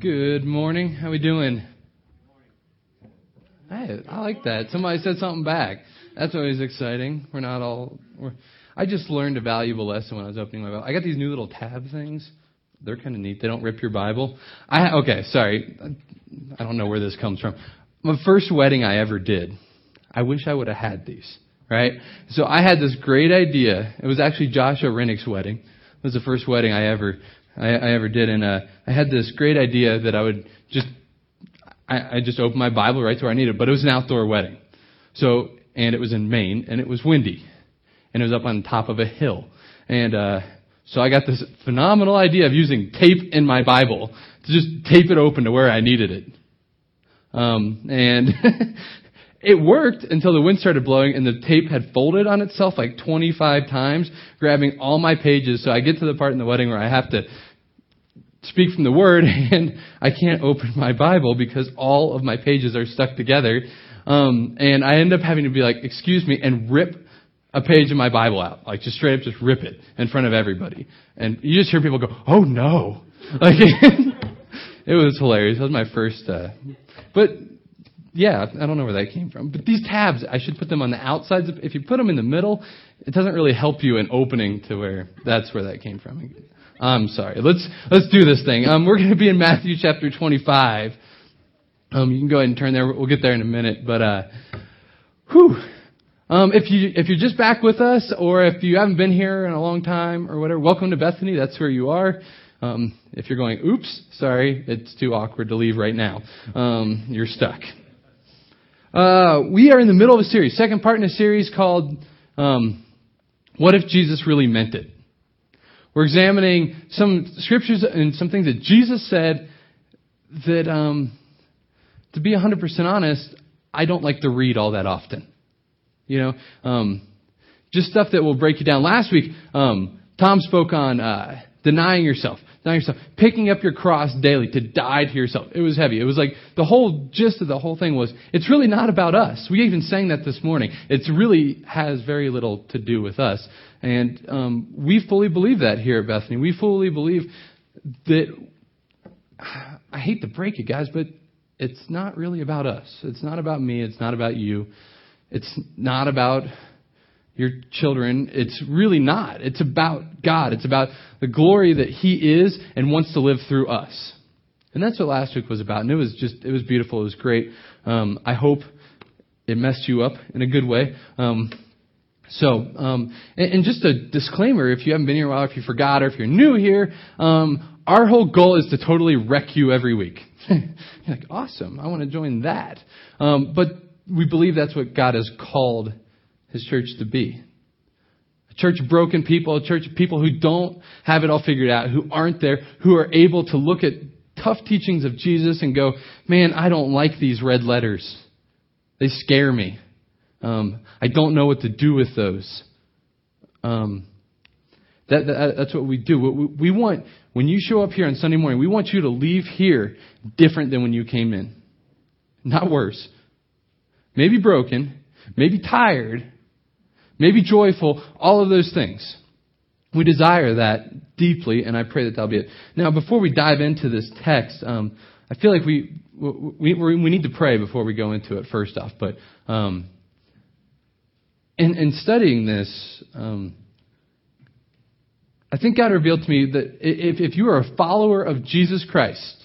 Good morning. How we doing? Hey, I like that. Somebody said something back. That's always exciting. We're not all. We're, I just learned a valuable lesson when I was opening my Bible. I got these new little tab things. They're kind of neat. They don't rip your Bible. I okay. Sorry, I don't know where this comes from. My first wedding I ever did. I wish I would have had these. Right. So I had this great idea. It was actually Joshua Rennick's wedding. It was the first wedding I ever I, I ever did, and uh, I had this great idea that I would just I, I just opened my Bible right to where I needed, but it was an outdoor wedding, so and it was in Maine, and it was windy, and it was up on top of a hill, and uh, so I got this phenomenal idea of using tape in my Bible to just tape it open to where I needed it, um, and It worked until the wind started blowing and the tape had folded on itself like 25 times, grabbing all my pages. So I get to the part in the wedding where I have to speak from the word and I can't open my Bible because all of my pages are stuck together. Um, and I end up having to be like, excuse me, and rip a page of my Bible out. Like just straight up just rip it in front of everybody. And you just hear people go, oh no. Like, it was hilarious. That was my first, uh, but yeah, I don't know where that came from. But these tabs, I should put them on the outsides. If you put them in the middle, it doesn't really help you in opening to where that's where that came from. I'm sorry. Let's let's do this thing. Um, we're going to be in Matthew chapter 25. Um, you can go ahead and turn there. We'll get there in a minute. But uh, whew. Um, if you if you're just back with us, or if you haven't been here in a long time, or whatever, welcome to Bethany. That's where you are. Um, if you're going, oops, sorry, it's too awkward to leave right now. Um, you're stuck. Uh, we are in the middle of a series, second part in a series called um, What If Jesus Really Meant It? We're examining some scriptures and some things that Jesus said that, um, to be 100% honest, I don't like to read all that often. You know, um, just stuff that will break you down. Last week, um, Tom spoke on uh, denying yourself yourself, picking up your cross daily to die to yourself. It was heavy. It was like the whole gist of the whole thing was it's really not about us. We even sang that this morning. It really has very little to do with us. And um, we fully believe that here at Bethany. We fully believe that, I hate to break it, guys, but it's not really about us. It's not about me. It's not about you. It's not about your children. It's really not. It's about God. It's about the glory that He is and wants to live through us. And that's what last week was about. And it was just, it was beautiful. It was great. Um, I hope it messed you up in a good way. Um, so, um, and, and, just a disclaimer, if you haven't been here a while, if you forgot, or if you're new here, um, our whole goal is to totally wreck you every week. like, awesome, I want to join that. Um, but we believe that's what God has called his church to be. A church of broken people, a church of people who don't have it all figured out, who aren't there, who are able to look at tough teachings of Jesus and go, man, I don't like these red letters. They scare me. Um, I don't know what to do with those. Um, that, that, that's what we do. We, we want, when you show up here on Sunday morning, we want you to leave here different than when you came in. Not worse. Maybe broken, maybe tired, maybe joyful, all of those things. We desire that deeply, and I pray that that'll be it. Now, before we dive into this text, um, I feel like we, we, we need to pray before we go into it, first off. But um, in, in studying this, um, I think God revealed to me that if, if you are a follower of Jesus Christ,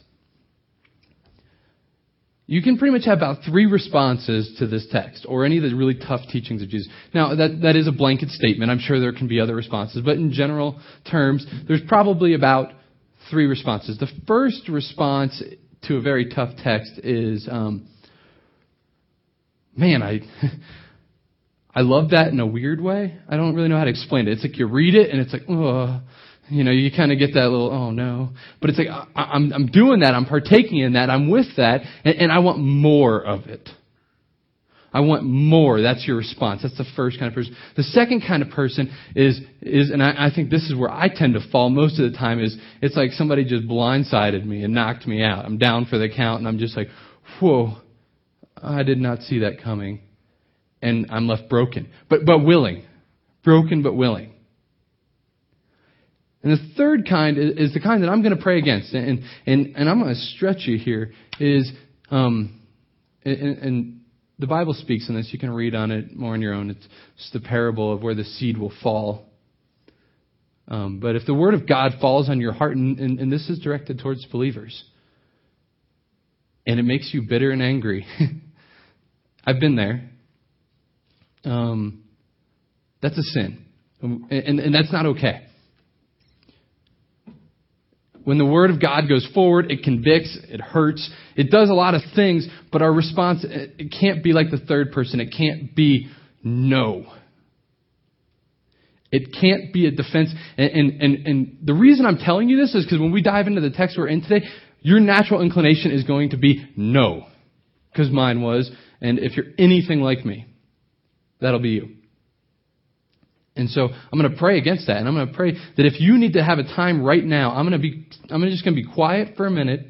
you can pretty much have about three responses to this text or any of the really tough teachings of Jesus. Now, that, that is a blanket statement. I'm sure there can be other responses, but in general terms, there's probably about three responses. The first response to a very tough text is, um, man, I. I love that in a weird way. I don't really know how to explain it. It's like you read it and it's like, oh, you know, you kind of get that little, oh no. But it's like, I, I'm, I'm doing that. I'm partaking in that. I'm with that. And, and I want more of it. I want more. That's your response. That's the first kind of person. The second kind of person is, is and I, I think this is where I tend to fall most of the time, is it's like somebody just blindsided me and knocked me out. I'm down for the count and I'm just like, whoa, I did not see that coming. And I'm left broken. But, but willing. Broken but willing. And the third kind is, the kind that I'm going to pray against. And, and, and I'm going to stretch you here is, um, and, and the Bible speaks on this. You can read on it more on your own. It's the parable of where the seed will fall. Um, but if the word of God falls on your heart, and, and, and this is directed towards believers, and it makes you bitter and angry, I've been there. Um, that's a sin, and, and that's not okay. When the Word of God goes forward, it convicts, it hurts, it does a lot of things, but our response, it can't be like the third person. It can't be no. It can't be a defense. And, and, and, the reason I'm telling you this is because when we dive into the text we're in today, your natural inclination is going to be no. Because mine was. And if you're anything like me, that'll be you. And so I'm going to pray against that. And I'm going to pray that if you need to have a time right now, I'm going to be, I'm just going to be quiet for a minute.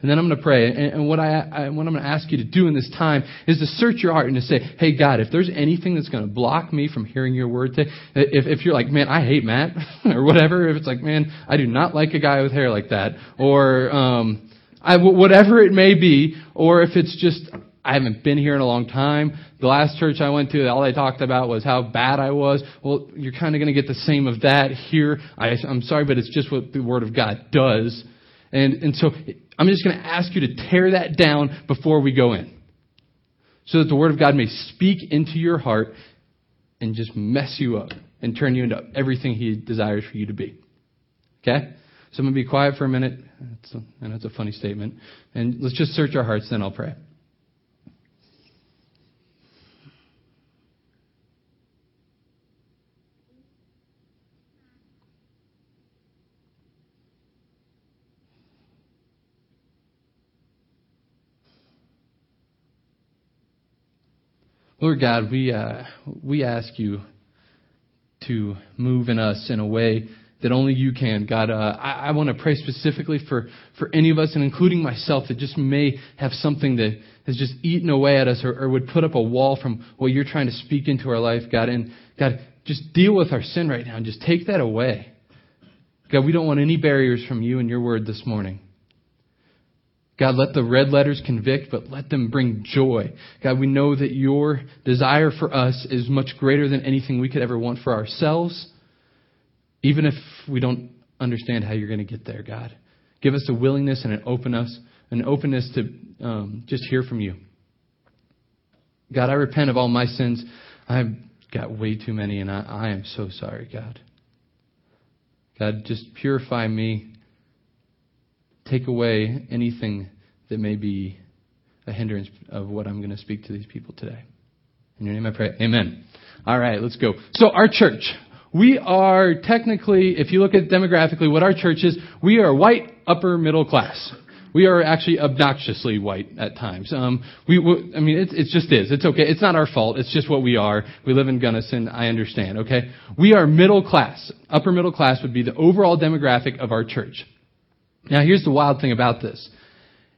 And then I'm going to pray. And, and what, I, I, what I'm going to ask you to do in this time is to search your heart and to say, hey, God, if there's anything that's going to block me from hearing your word today, if, if you're like, man, I hate Matt, or whatever, if it's like, man, I do not like a guy with hair like that, or um, I, whatever it may be, or if it's just, I haven't been here in a long time. The last church I went to, all they talked about was how bad I was. Well, you're kind of going to get the same of that here. I, I'm sorry, but it's just what the Word of God does. And, and so I'm just going to ask you to tear that down before we go in. So that the Word of God may speak into your heart and just mess you up and turn you into everything He desires for you to be. Okay? So I'm going to be quiet for a minute. It's a, I know it's a funny statement. And let's just search our hearts, then I'll pray. Lord God, we, uh, we ask you to move in us in a way that only you can. God, uh, I, I want to pray specifically for, for any of us, and including myself, that just may have something that has just eaten away at us or, or would put up a wall from what you're trying to speak into our life, God. And God, just deal with our sin right now and just take that away. God, we don't want any barriers from you and your word this morning. God, let the red letters convict, but let them bring joy. God, we know that your desire for us is much greater than anything we could ever want for ourselves, even if we don't understand how you're going to get there, God. Give us a willingness and an openness, an openness to um, just hear from you. God, I repent of all my sins. I've got way too many, and I, I am so sorry, God. God, just purify me take away anything that may be a hindrance of what I'm going to speak to these people today. In your name I pray. Amen. All right, let's go. So our church, we are technically, if you look at demographically what our church is, we are white upper middle class. We are actually obnoxiously white at times. Um, we, we, I mean, it, it just is. It's okay. It's not our fault. It's just what we are. We live in Gunnison. I understand. Okay, we are middle class. Upper middle class would be the overall demographic of our church. Now, here's the wild thing about this.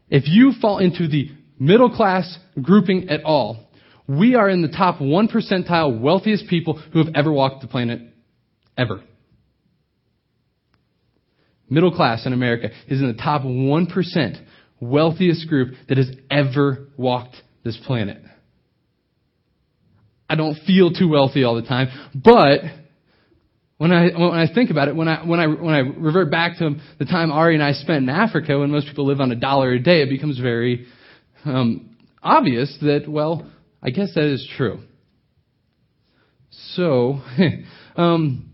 If you fall into the middle class grouping at all, we are in the top 1 percentile wealthiest people who have ever walked the planet ever. Middle class in America is in the top 1% wealthiest group that has ever walked this planet. I don't feel too wealthy all the time, but when I, when I think about it, when I, when, I, when I revert back to the time Ari and I spent in Africa, when most people live on a dollar a day, it becomes very um, obvious that, well, I guess that is true. So, um,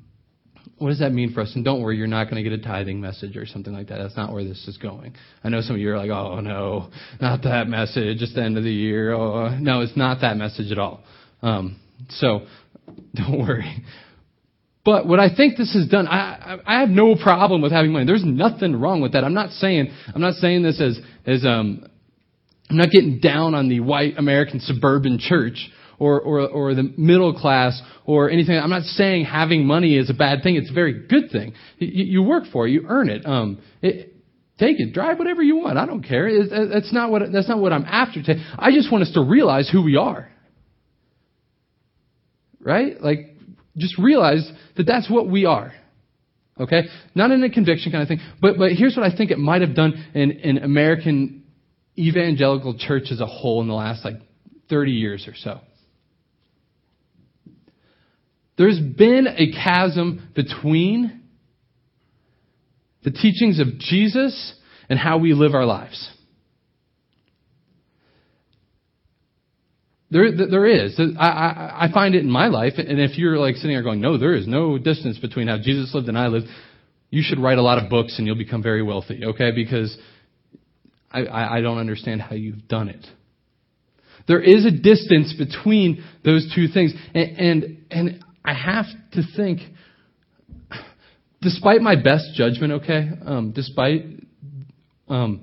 what does that mean for us? And don't worry, you're not going to get a tithing message or something like that. That's not where this is going. I know some of you are like, oh no, not that message. It's the end of the year. Oh, no, it's not that message at all. Um, so, don't worry. But what I think this has done, I, I have no problem with having money. There's nothing wrong with that. I'm not saying, I'm not saying this as, as, um, I'm not getting down on the white American suburban church or, or, or the middle class or anything. I'm not saying having money is a bad thing. It's a very good thing. You, you work for it. You earn it. Um, it, take it. Drive whatever you want. I don't care. That's not what, that's not what I'm after. I just want us to realize who we are. Right? Like, just realize that that's what we are. Okay? Not in a conviction kind of thing, but, but here's what I think it might have done in, in American evangelical church as a whole in the last like 30 years or so. There's been a chasm between the teachings of Jesus and how we live our lives. There, there is. I, I, I find it in my life, and if you're like sitting there going, no, there is no distance between how Jesus lived and I lived, you should write a lot of books and you'll become very wealthy, okay? Because I, I, I don't understand how you've done it. There is a distance between those two things, and, and, and I have to think, despite my best judgment, okay, um, despite um,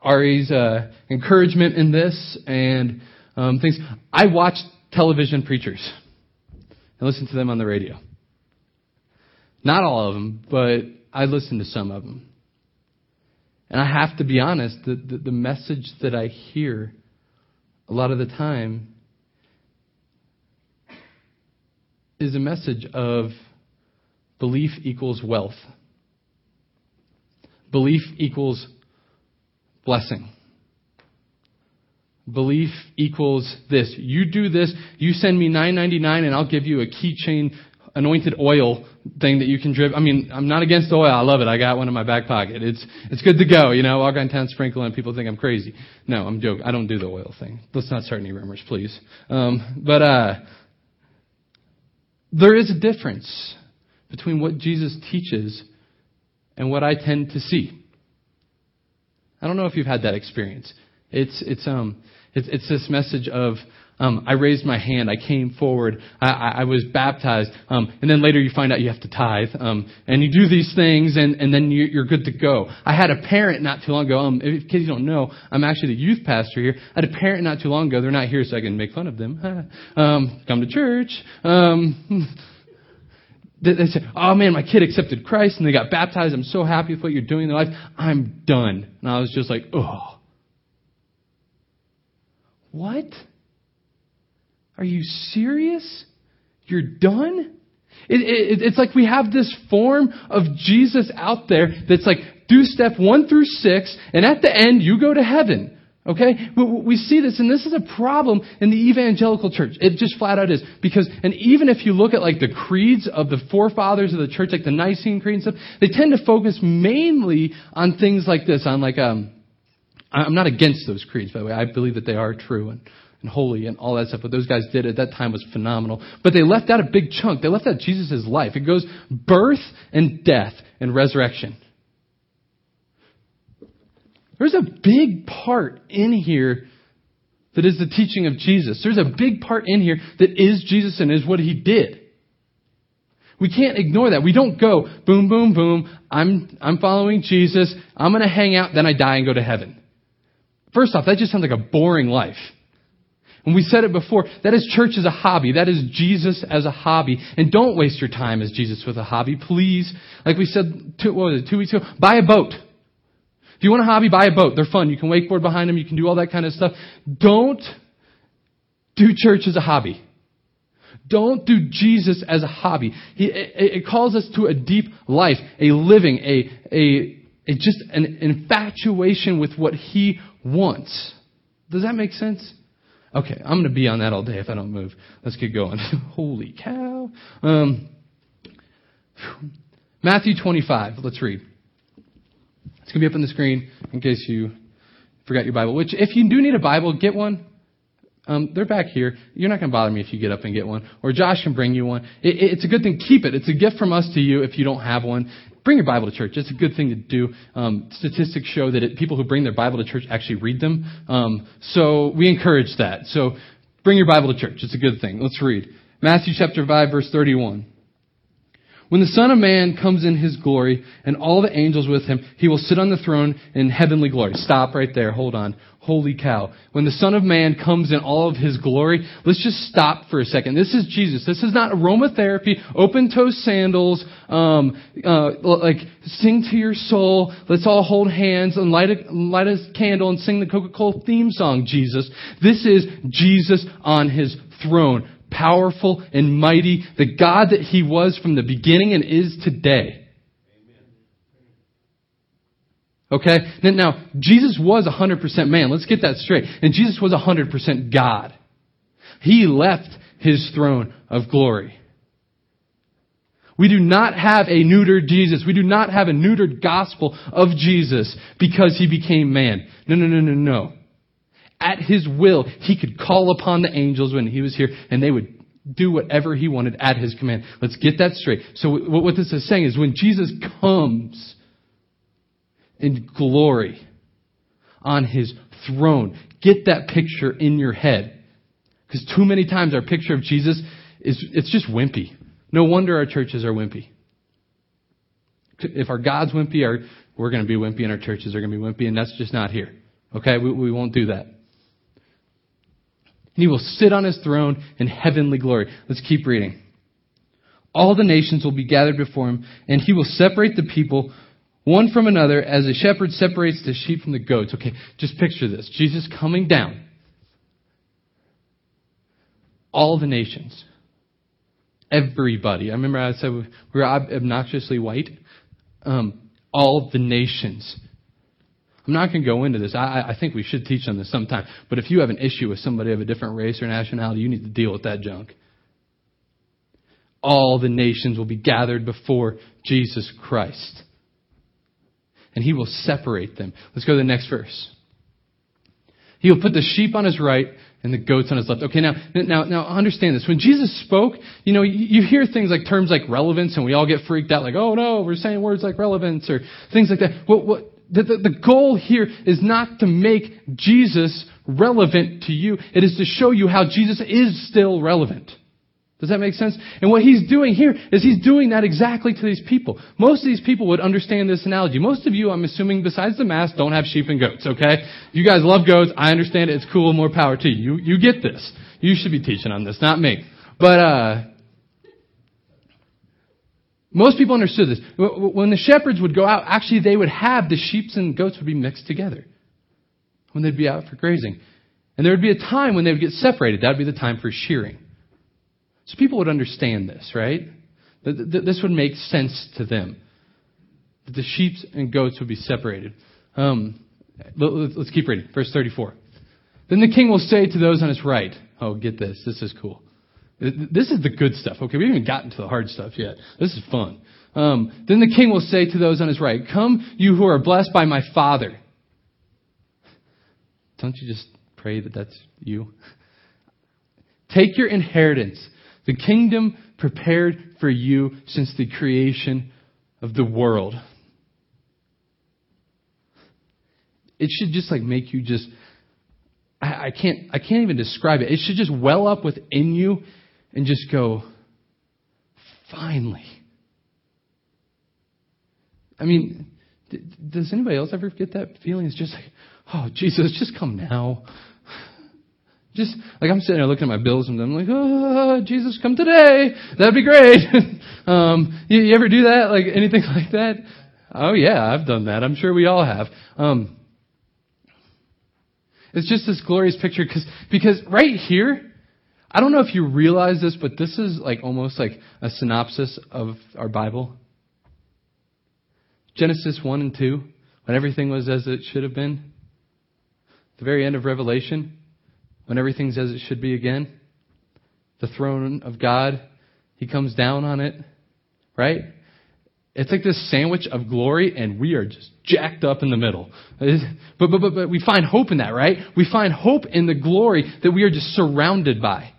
Ari's uh, encouragement in this and um, things. I watch television preachers and listen to them on the radio. Not all of them, but I listen to some of them. And I have to be honest, the, the, the message that I hear a lot of the time is a message of belief equals wealth. Belief equals blessing. Belief equals this. You do this, you send me nine ninety nine, and I'll give you a keychain anointed oil thing that you can drip. I mean, I'm not against oil. I love it. I got one in my back pocket. It's it's good to go. You know, walk around town sprinkling, and people think I'm crazy. No, I'm joking. I don't do the oil thing. Let's not start any rumors, please. Um, but uh, there is a difference between what Jesus teaches and what I tend to see. I don't know if you've had that experience. It's it's um it's, it's this message of um, I raised my hand, I came forward, I, I, I was baptized, um, and then later you find out you have to tithe, um, and you do these things, and, and then you, you're good to go. I had a parent not too long ago. Um, case you don't know, I'm actually the youth pastor here. I had a parent not too long ago. They're not here, so I can make fun of them. um, come to church. Um, they say, "Oh man, my kid accepted Christ and they got baptized. I'm so happy with what you're doing in their life. I'm done." And I was just like, "Oh." What? Are you serious? You're done? It, it, it's like we have this form of Jesus out there that's like, do step one through six, and at the end, you go to heaven. Okay? We see this, and this is a problem in the evangelical church. It just flat out is. Because, and even if you look at like the creeds of the forefathers of the church, like the Nicene Creed and stuff, they tend to focus mainly on things like this, on like, um, I'm not against those creeds, by the way. I believe that they are true and, and holy and all that stuff. What those guys did at that time was phenomenal. But they left out a big chunk. They left out Jesus' life. It goes birth and death and resurrection. There's a big part in here that is the teaching of Jesus. There's a big part in here that is Jesus and is what he did. We can't ignore that. We don't go boom, boom, boom. I'm, I'm following Jesus. I'm going to hang out. Then I die and go to heaven. First off, that just sounds like a boring life. And we said it before, that is church as a hobby. That is Jesus as a hobby. And don't waste your time as Jesus with a hobby, please. Like we said, two, what was it, two weeks ago, buy a boat. If you want a hobby, buy a boat. They're fun. You can wakeboard behind them. You can do all that kind of stuff. Don't do church as a hobby. Don't do Jesus as a hobby. He, it, it calls us to a deep life, a living, a, a, a just an infatuation with what He wants. Does that make sense? Okay, I'm going to be on that all day if I don't move. Let's get going. Holy cow. Um, Matthew 25. Let's read. It's going to be up on the screen in case you forgot your Bible. Which, if you do need a Bible, get one. Um, they're back here. You're not going to bother me if you get up and get one. Or Josh can bring you one. It, it's a good thing. Keep it. It's a gift from us to you if you don't have one bring your Bible to church. It's a good thing to do. Um, statistics show that it, people who bring their Bible to church actually read them. Um, so we encourage that. So bring your Bible to church. It's a good thing. Let's read. Matthew chapter 5 verse 31. When the Son of Man comes in his glory and all the angels with him, he will sit on the throne in heavenly glory. Stop right there. Hold on. Holy cow. When the Son of Man comes in all of his glory, let's just stop for a second. This is Jesus. This is not aromatherapy, open toe sandals, um, uh, like sing to your soul. Let's all hold hands and light a, light a candle and sing the Coca-Cola theme song, Jesus. This is Jesus on his throne powerful and mighty, the God that he was from the beginning and is today. Okay? Now, Jesus was 100% man. Let's get that straight. And Jesus was 100% God. He left his throne of glory. We do not have a neutered Jesus. We do not have a neutered gospel of Jesus because he became man. No, no, no, no, no. At his will, he could call upon the angels when he was here and they would do whatever he wanted at his command. Let's get that straight. So what this is saying is when Jesus comes in glory on his throne, get that picture in your head. Because too many times our picture of Jesus is, it's just wimpy. No wonder our churches are wimpy. If our God's wimpy, our, we're going to be wimpy and our churches are going to be wimpy, and that's just not here. Okay? We, we won't do that. And he will sit on his throne in heavenly glory. Let's keep reading. All the nations will be gathered before him, and he will separate the people one from another as a shepherd separates the sheep from the goats. Okay, just picture this. Jesus coming down. All the nations everybody. I remember I said we were obnoxiously white. Um, all the nations. I'm not going to go into this. I, I think we should teach on this sometime. But if you have an issue with somebody of a different race or nationality, you need to deal with that junk. All the nations will be gathered before Jesus Christ. And he will separate them. Let's go to the next verse. He will put the sheep on his right and the goats on his left. Okay, now, now, now understand this. When Jesus spoke, you know, you, hear things like terms like relevance, and we all get freaked out, like, oh no, we're saying words like relevance or things like that. What, what, the, the, the goal here is not to make Jesus relevant to you. It is to show you how Jesus is still relevant. Does that make sense? And what he's doing here is he's doing that exactly to these people. Most of these people would understand this analogy. Most of you, I'm assuming, besides the mass, don't have sheep and goats, okay? You guys love goats. I understand it. It's cool. More power to you. You, you get this. You should be teaching on this, not me. But, uh, most people understood this. When the shepherds would go out, actually they would have the sheep and goats would be mixed together when they'd be out for grazing. And there would be a time when they would get separated. That would be the time for shearing. So people would understand this, right? This would make sense to them. That the sheep and goats would be separated. Um, let's keep reading. Verse 34. Then the king will say to those on his right, Oh, get this. This is cool. This is the good stuff. Okay, we haven't gotten to the hard stuff yet. This is fun. Um, then the king will say to those on his right, Come, you who are blessed by my Father. Don't you just pray that that's you? Take your inheritance the kingdom prepared for you since the creation of the world. It should just like make you just I, I can't I can't even describe it. It should just well up within you and just go, finally. I mean, does anybody else ever get that feeling? It's just like, oh, Jesus, just come now. Just like I'm sitting there looking at my bills and I'm like, oh, Jesus, come today. That'd be great. um, you, you, ever do that? Like anything like that? Oh yeah, I've done that. I'm sure we all have. Um, it's just this glorious picture because because right here, I don't know if you realize this, but this is like almost like a synopsis of our Bible. Genesis one and two, when everything was as it should have been. The very end of Revelation when everything's as it should be again. The throne of God, He comes down on it, right? It's like this sandwich of glory, and we are just jacked up in the middle. But, but, but, but we find hope in that, right? We find hope in the glory that we are just surrounded by.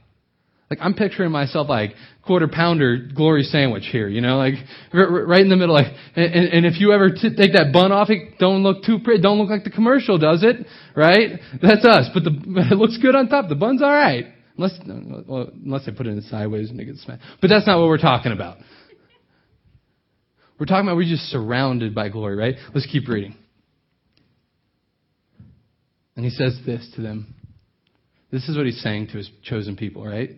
Like, I'm picturing myself like quarter pounder glory sandwich here, you know, like right in the middle. Like, and, and if you ever t- take that bun off, it don't look too pretty. Don't look like the commercial, does it? Right? That's us. But the it looks good on top. The bun's all right, unless well, unless they put it in sideways and it gets smashed. But that's not what we're talking about. We're talking about we're just surrounded by glory, right? Let's keep reading. And he says this to them. This is what he's saying to his chosen people, right?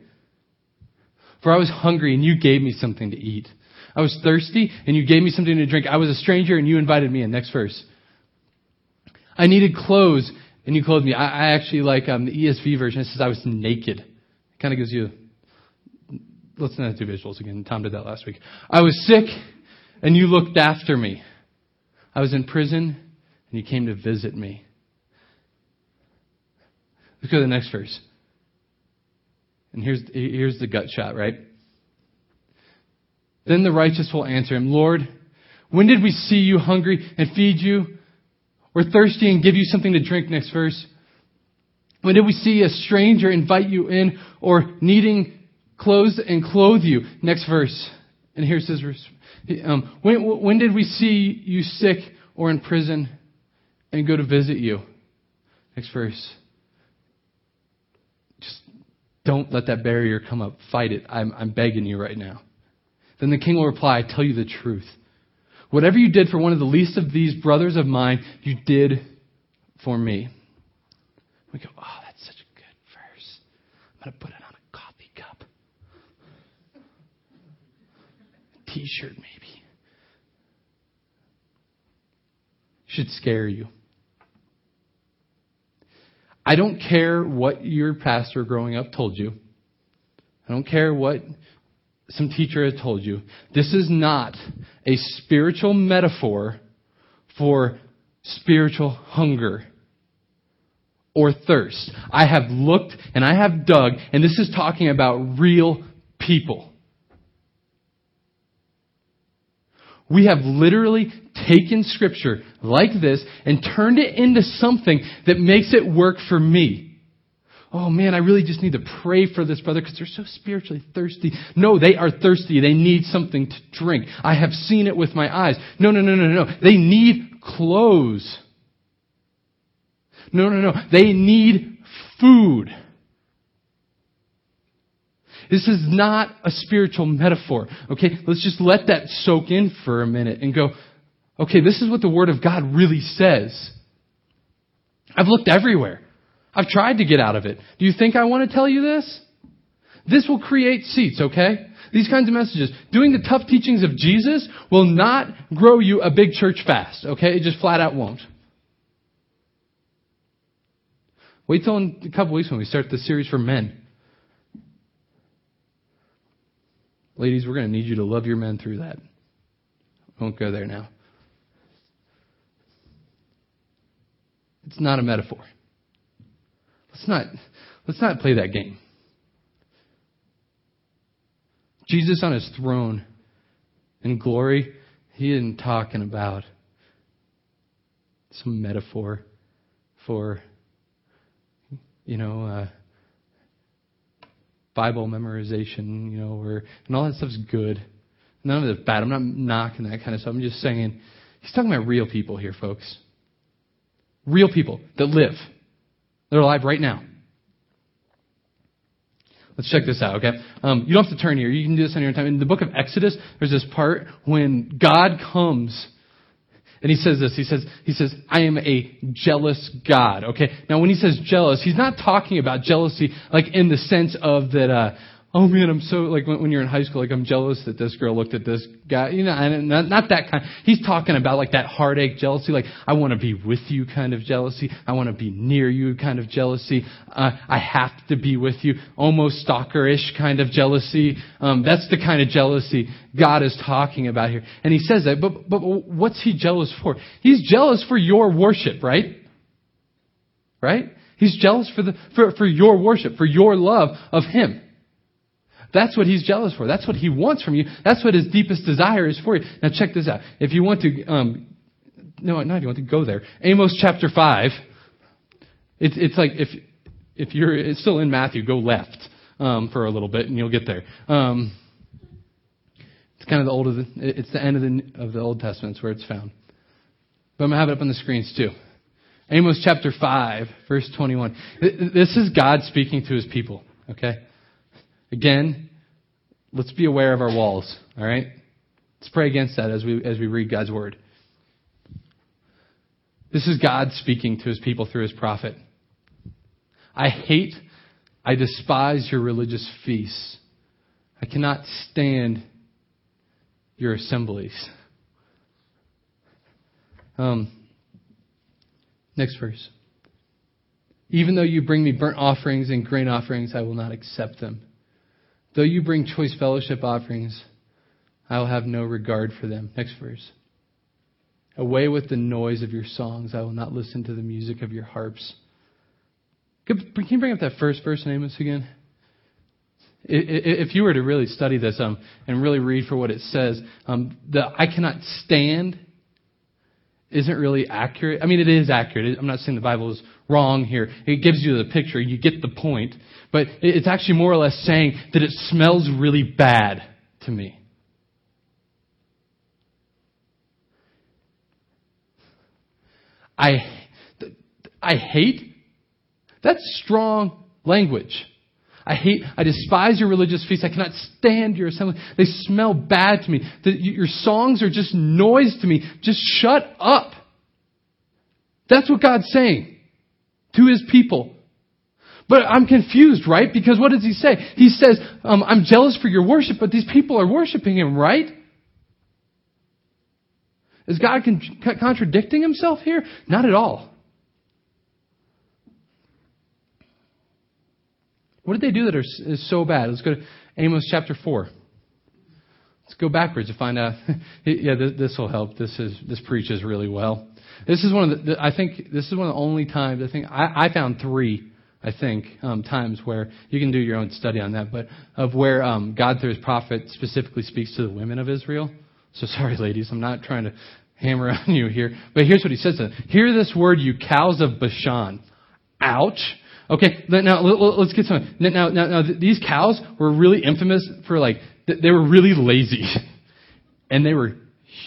For I was hungry and you gave me something to eat. I was thirsty and you gave me something to drink. I was a stranger and you invited me in. Next verse. I needed clothes and you clothed me. I, I actually like um, the ESV version. It says I was naked. It kind of gives you. Let's not do visuals again. Tom did that last week. I was sick and you looked after me. I was in prison and you came to visit me. Let's go to the next verse. And here's, here's the gut shot, right? Then the righteous will answer him, Lord, when did we see you hungry and feed you? Or thirsty and give you something to drink? Next verse. When did we see a stranger invite you in or needing clothes and clothe you? Next verse. And here's his verse. Um, when, when did we see you sick or in prison and go to visit you? Next verse. Don't let that barrier come up. Fight it. I'm, I'm begging you right now. Then the king will reply, I tell you the truth. Whatever you did for one of the least of these brothers of mine, you did for me. We go, oh, that's such a good verse. I'm going to put it on a coffee cup. T shirt, maybe. Should scare you. I don't care what your pastor growing up told you. I don't care what some teacher has told you. This is not a spiritual metaphor for spiritual hunger or thirst. I have looked and I have dug, and this is talking about real people. We have literally taken scripture like this and turned it into something that makes it work for me oh man, I really just need to pray for this brother because they're so spiritually thirsty. No, they are thirsty. They need something to drink. I have seen it with my eyes. No, no, no, no, no. They need clothes. No, no, no. They need food. This is not a spiritual metaphor. Okay, let's just let that soak in for a minute and go, okay, this is what the Word of God really says. I've looked everywhere. I've tried to get out of it. Do you think I want to tell you this? This will create seats, okay? These kinds of messages. Doing the tough teachings of Jesus will not grow you a big church fast, okay? It just flat out won't. Wait till in a couple weeks when we start the series for men. Ladies, we're going to need you to love your men through that. I won't go there now. It's not a metaphor. Let's not, let's not play that game. Jesus on his throne in glory, he isn't talking about some metaphor for, you know, uh, Bible memorization, you know, or, and all that stuff's good. None of it's bad. I'm not knocking that kind of stuff. I'm just saying, he's talking about real people here, folks. Real people that live. They're alive right now. Let's check this out, okay? Um, you don't have to turn here. You can do this on your own time. In the book of Exodus, there's this part when God comes and he says this. He says, he says, I am a jealous God. Okay. Now when he says jealous, he's not talking about jealousy like in the sense of that, uh, oh man, I'm so like when, when, you're in high school, like I'm jealous that this girl looked at this guy. You know, and not, not that kind. He's talking about like that heartache jealousy, like I want to be with you kind of jealousy. I want to be near you kind of jealousy. Uh, I have to be with you, almost stalkerish kind of jealousy. Um, that's the kind of jealousy God is talking about here. And he says that, but but what's he jealous for? He's jealous for your worship, right? Right? He's jealous for the for, for your worship, for your love of him. That's what he's jealous for. That's what he wants from you. That's what his deepest desire is for you. Now check this out. If you want to, um, no, not if you want to go there. Amos chapter 5. It's, it's like if, if you're still in Matthew, go left um, for a little bit and you'll get there. Um, it's kind of the old of the, it's the end of the, of the Old Testament. It's where it's found. But I'm to have it up on the screens too. Amos chapter 5, verse 21. This is God speaking to his people, okay? Again, let's be aware of our walls, all right? Let's pray against that as we, as we read God's word. This is God speaking to his people through his prophet. I hate, I despise your religious feasts. I cannot stand your assemblies. Um, next verse. Even though you bring me burnt offerings and grain offerings, I will not accept them. Though you bring choice fellowship offerings, I will have no regard for them. Next verse. Away with the noise of your songs. I will not listen to the music of your harps. Can you bring up that first verse in Amos again? If you were to really study this um, and really read for what it says, um, the I cannot stand isn't really accurate. I mean, it is accurate. I'm not saying the Bible is wrong here. It gives you the picture. You get the point. But it's actually more or less saying that it smells really bad to me. I, I hate. That's strong language. I hate, I despise your religious feasts. I cannot stand your assembly. They smell bad to me. The, your songs are just noise to me. Just shut up. That's what God's saying to his people. But I'm confused, right? Because what does he say? He says, um, I'm jealous for your worship, but these people are worshiping him, right? Is God con- contradicting himself here? Not at all. What did they do that are, is so bad? Let's go to Amos chapter 4. Let's go backwards to find out. yeah, this, this, will help. This is this preaches really well. This is one of the. I think this is one of the only times. I think I, I found three. I think um, times where you can do your own study on that, but of where um, God through His prophet specifically speaks to the women of Israel. So sorry, ladies, I'm not trying to hammer on you here, but here's what He says to them: Hear this word, you cows of Bashan. Ouch. Okay, now let's get some. Now, now, now, these cows were really infamous for like they were really lazy, and they were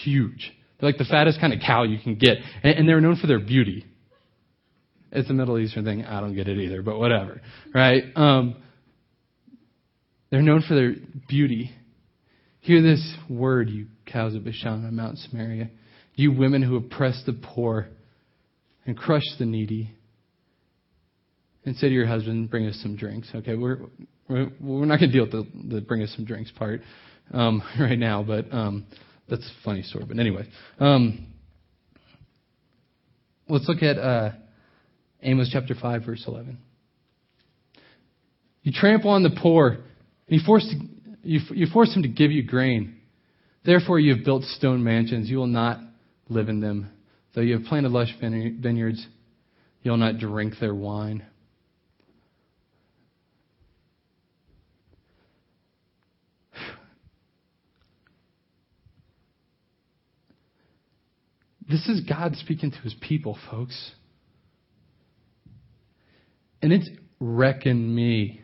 huge. They're like the fattest kind of cow you can get, and, they were known for their beauty. It's a Middle Eastern thing. I don't get it either, but whatever, right? Um, they're known for their beauty. Hear this word, you cows of Bashan on Mount Samaria, you women who oppress the poor and crush the needy and say to your husband, "Bring us some drinks." Okay, we're we're, not going to deal with the, the "bring us some drinks" part um, right now, but um, that's a funny story. But anyway, um, let's look at uh, Amos chapter five, verse eleven. You trample on the poor, and you force you, you force him to give you grain. Therefore, you have built stone mansions; you will not live in them. Though you have planted lush vineyards, you will not drink their wine. This is God speaking to his people, folks. And it's wrecking me.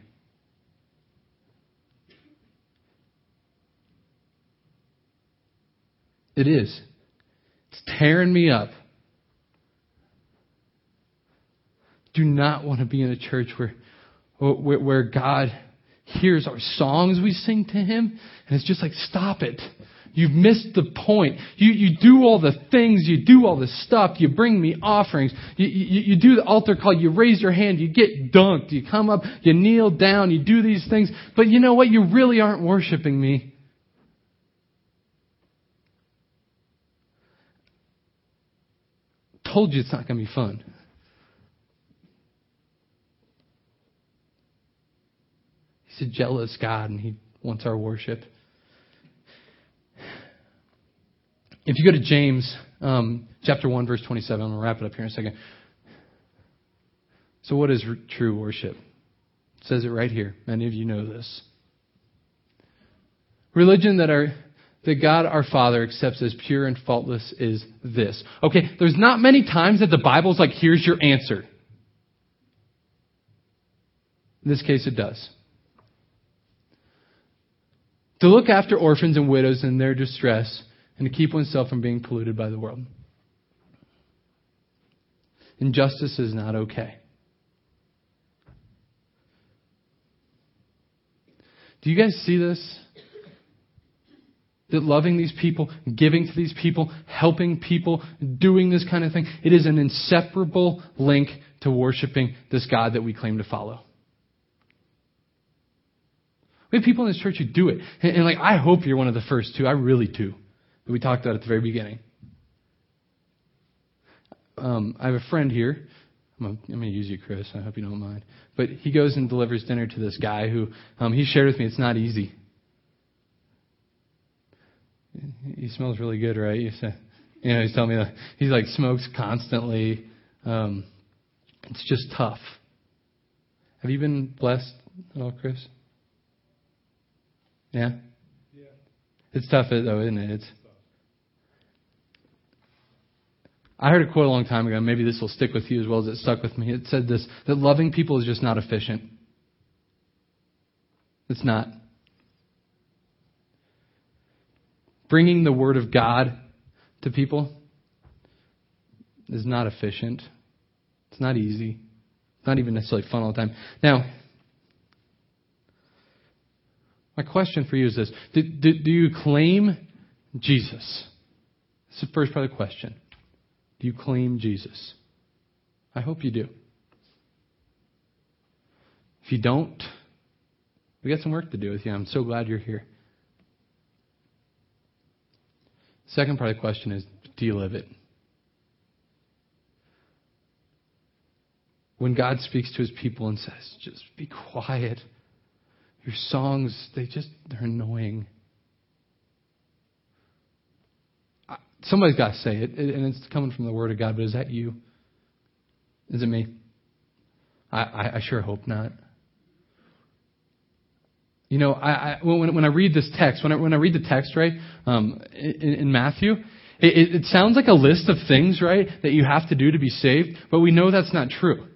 It is. It's tearing me up. Do not want to be in a church where, where, where God hears our songs we sing to Him, and it's just like, stop it. You've missed the point. You, you do all the things, you do all the stuff, you bring me offerings, you, you, you do the altar call, you raise your hand, you get dunked, you come up, you kneel down, you do these things, but you know what? You really aren't worshiping me. Told you it's not going to be fun. He's a jealous God and he wants our worship. If you go to James um, chapter 1, verse 27, I'm going to wrap it up here in a second. So, what is true worship? It says it right here. Many of you know this. Religion that our that God our Father accepts as pure and faultless is this. Okay, there's not many times that the Bible's like, here's your answer. In this case, it does. To look after orphans and widows in their distress and to keep oneself from being polluted by the world. Injustice is not okay. Do you guys see this? That loving these people, giving to these people, helping people, doing this kind of thing, it is an inseparable link to worshiping this God that we claim to follow. We have people in this church who do it. And, and like, I hope you're one of the first two. I really do that we talked about at the very beginning. Um, I have a friend here. I'm going to use you, Chris. I hope you don't mind. But he goes and delivers dinner to this guy who um, he shared with me. It's not easy. He smells really good, right? You say, You know, he's telling me that he's like smokes constantly. Um, it's just tough. Have you been blessed at all, Chris? Yeah? Yeah. It's tough, though, isn't it? It's, I heard a quote a long time ago, maybe this will stick with you as well as it stuck with me. It said this that loving people is just not efficient. It's not. Bringing the Word of God to people is not efficient. It's not easy. It's not even necessarily fun all the time. Now, my question for you is this Do, do, do you claim Jesus? That's the first part of the question. Do you claim Jesus? I hope you do. If you don't, we got some work to do with you. I'm so glad you're here. Second part of the question is do you live it? When God speaks to his people and says, just be quiet, your songs, they just, they're annoying. Somebody's got to say it, and it's coming from the Word of God, but is that you? Is it me? I, I, sure hope not. You know, I, I, when, when I read this text, when I, when I read the text, right, um, in, in Matthew, it, it sounds like a list of things, right, that you have to do to be saved, but we know that's not true.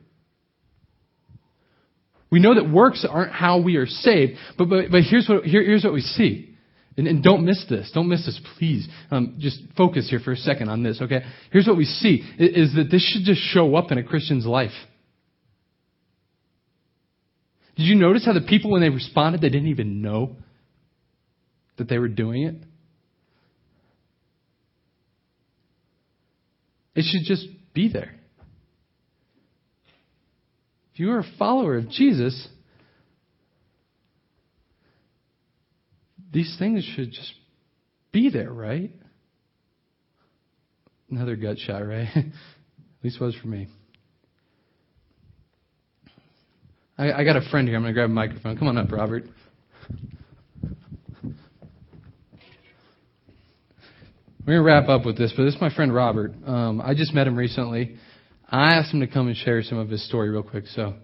We know that works aren't how we are saved, but, but, but here's, what, here, here's what we see. And, and, don't miss this. Don't miss this, please. Um, just focus here for a second on this, okay? Here's what we see is that this should just show up in a Christian's life. Did you notice how the people, when they responded, they didn't even know that they were doing it? It should just be there. If you are a follower of Jesus, these things should just be there, right? Another gut shot, right? At least was for me. I, I got a friend here. I'm going to grab a microphone. Come on up, Robert. We're going to wrap up with this, but this is my friend Robert. Um, I just met him recently. I asked him to come and share some of his story real quick, so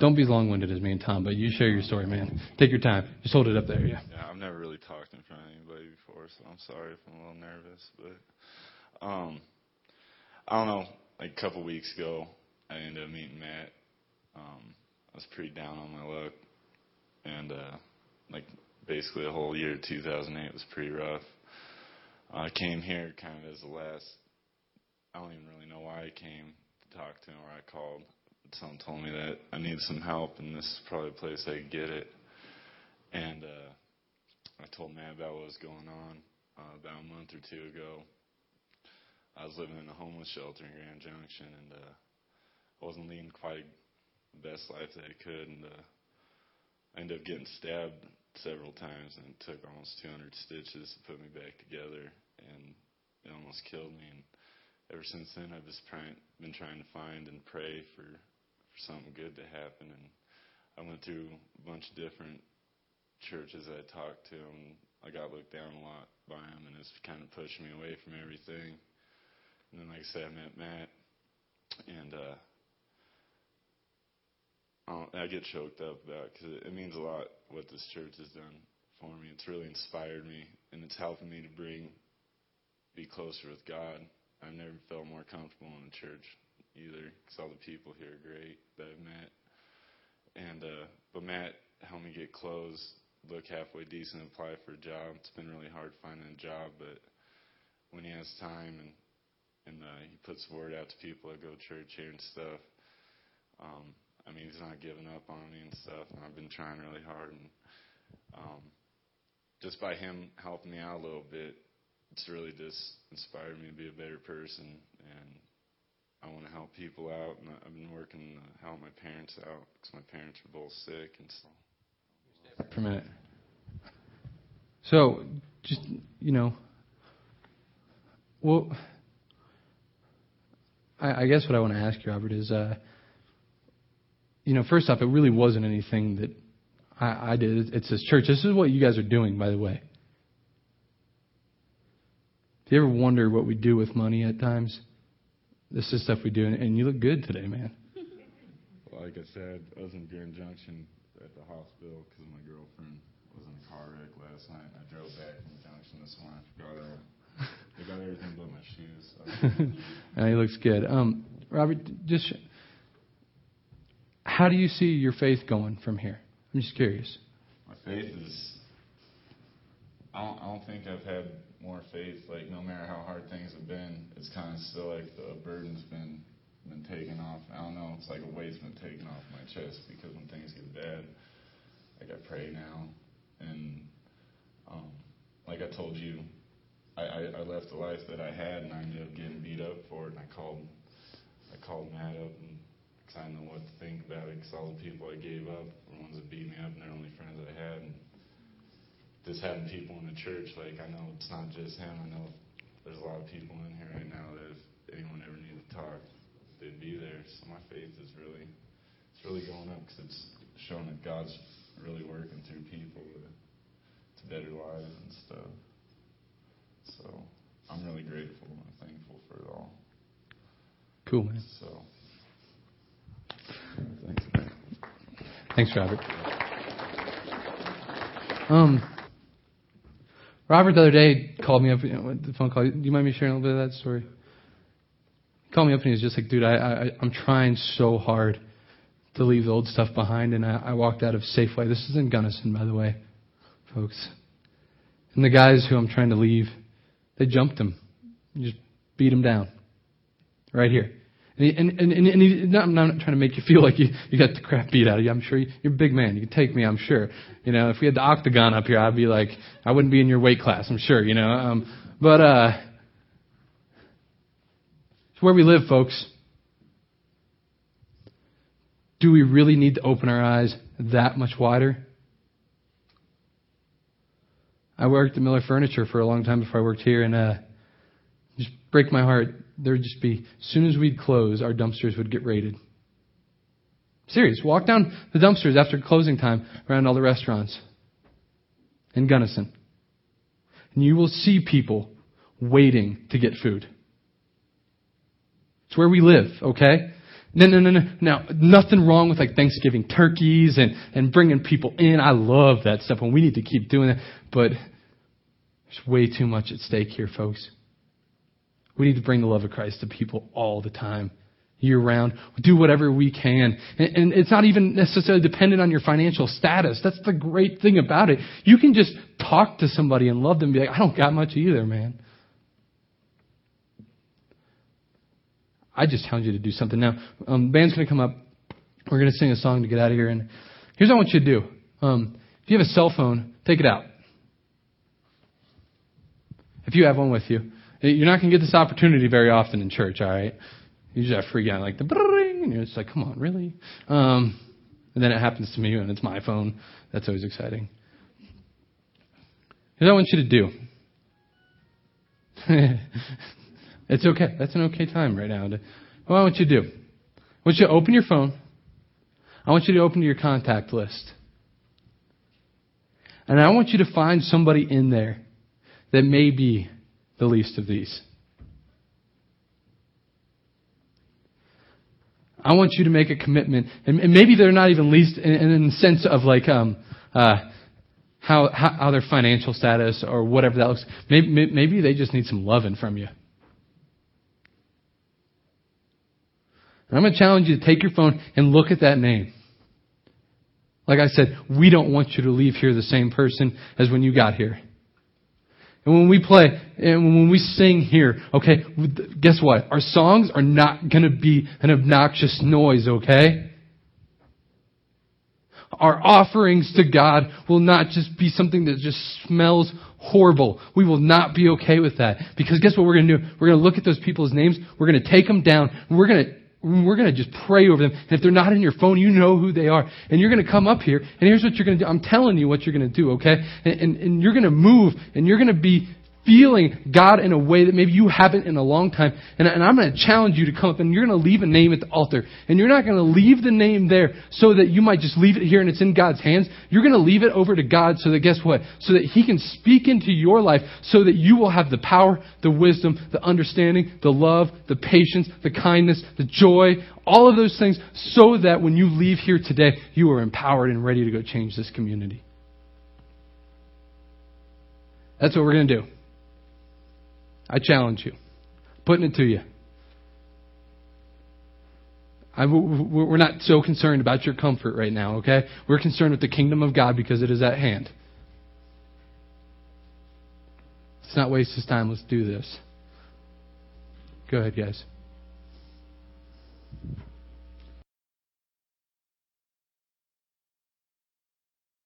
don't be as long winded as me and Tom, but you share your story, man. Take your time. Just hold it up there, yeah. Yeah, I've never really talked in front of anybody before, so I'm sorry if I'm a little nervous, but um I don't know, like a couple weeks ago I ended up meeting Matt. Um I was pretty down on my luck and uh like basically the whole year 2008 was pretty rough. I came here kind of as the last I don't even really know why I came to talk to him or I called. Someone told me that I needed some help and this is probably the place I could get it. And uh, I told Matt about what was going on uh, about a month or two ago. I was living in a homeless shelter in Grand Junction and uh, I wasn't leading quite the best life that I could. And uh, I ended up getting stabbed several times and it took almost 200 stitches to put me back together. And it almost killed me. And ever since then, I've just been trying to find and pray for, for something good to happen. And I went through a bunch of different churches I talked to, and I got looked down a lot by them, and it's kind of pushed me away from everything. And then, like I said, I met Matt, and uh, I get choked up about because it, it means a lot what this church has done for me. It's really inspired me, and it's helping me to bring be closer with God I've never felt more comfortable in a church either because all the people here are great that I've met. And uh, but Matt helped me get clothes, look halfway decent, apply for a job. It's been really hard finding a job, but when he has time and and uh, he puts word out to people that go to church here and stuff. Um, I mean, he's not giving up on me and stuff, and I've been trying really hard. And um, just by him helping me out a little bit, it's really just inspired me to be a better person, and I want to help people out. And I've been working to help my parents out because my parents are both sick, and so. For a minute. So, just you know, well, I, I guess what I want to ask you, Robert, is, uh, you know, first off, it really wasn't anything that I, I did. It says church. This is what you guys are doing, by the way. Do you ever wonder what we do with money at times? This is stuff we do, and, and you look good today, man. Like I said, I was in Grand Junction at the hospital because my girlfriend was in a car wreck last night. I drove back from Junction this morning. I forgot, uh, I got everything but my shoes. So. uh, he looks good. Um, Robert, just how do you see your faith going from here? I'm just curious. My faith is. I don't, I don't think I've had more faith. Like no matter how hard things have been, it's kind of still like the burden's been been taken off. I don't know. It's like a weight's been taken off my chest because when things get bad, like I pray now, and um, like I told you, I, I, I left the life that I had, and I ended up getting beat up for it. And I called, I called Matt up, and cause I know what to think about it. Cause all the people I gave up were the ones that beat me up, and they're only friends I had. And just having people in the church, like I know it's not just him. I know there's a lot of people in here right now that if anyone ever needed to talk, they'd be there. So my faith is really, it's really going up because it's showing that God's really working through people to, to better lives and stuff. So I'm really grateful and thankful for it all. Cool, man. So thanks, man. Thanks, Robert. Um, Robert the other day called me up. You know, the phone call. Do you mind me sharing a little bit of that story? He called me up and he was just like, "Dude, I, I I'm trying so hard to leave the old stuff behind." And I, I walked out of Safeway. This is in Gunnison, by the way, folks. And the guys who I'm trying to leave, they jumped him, just beat him down, right here. And, and, and, and he, not, I'm not trying to make you feel like you, you got the crap beat out of you. I'm sure you, you're a big man. You can take me, I'm sure. You know, if we had the octagon up here, I'd be like, I wouldn't be in your weight class, I'm sure, you know. Um, but, uh, it's where we live, folks. Do we really need to open our eyes that much wider? I worked at Miller Furniture for a long time before I worked here, and uh, just break my heart there'd just be, as soon as we'd close, our dumpsters would get raided. Serious. Walk down the dumpsters after closing time around all the restaurants in Gunnison. And you will see people waiting to get food. It's where we live, okay? No, no, no, no. Now, nothing wrong with like Thanksgiving turkeys and, and bringing people in. I love that stuff, and we need to keep doing that. But there's way too much at stake here, folks. We need to bring the love of Christ to people all the time, year round. Do whatever we can. And, and, it's not even necessarily dependent on your financial status. That's the great thing about it. You can just talk to somebody and love them and be like, I don't got much either, man. I just challenge you to do something. Now, um, band's going to come up. We're going to sing a song to get out of here. And here's what I want you to do. Um, if you have a cell phone, take it out. If you have one with you. You're not going to get this opportunity very often in church, all right? You just have free guy like the and you're just like, come on, really? Um, and then it happens to me, and it's my phone. That's always exciting. Here's what I want you to do. it's okay. That's an okay time right now. What I want you to do. I want you to open your phone. I want you to open your contact list. And I want you to find somebody in there that may be the least of these. I want you to make a commitment, and, maybe they're not even least in, in the sense of like um, uh, how, how, how their financial status or whatever that looks. Maybe, maybe they just need some loving from you. And I'm going to challenge you to take your phone and look at that name. Like I said, we don't want you to leave here the same person as when you got here. And when we play, and when we sing here, okay, guess what? Our songs are not going to be an obnoxious noise, okay? Our offerings to God will not just be something that just smells horrible. We will not be okay with that. Because guess what we're going to do? We're going to look at those people's names, we're going to take them down, we're going to we're going to just pray over them. And if they're not in your phone, you know who they are. And you're going to come up here, and here's what you're going to do. I'm telling you what you're going to do, okay? And, and, and you're going to move, and you're going to be feeling God in a way that maybe you haven't in a long time. And, and I'm going to challenge you to come up and you're going to leave a name at the altar. And you're not going to leave the name there so that you might just leave it here and it's in God's hands. You're going to leave it over to God so that guess what? So that He can speak into your life so that you will have the power, the wisdom, the understanding, the love, the patience, the kindness, the joy, all of those things so that when you leave here today, you are empowered and ready to go change this community. That's what we're going to do. I challenge you. Putting it to you. I, we're not so concerned about your comfort right now, okay? We're concerned with the kingdom of God because it is at hand. Let's not waste his time. Let's do this. Go ahead, guys.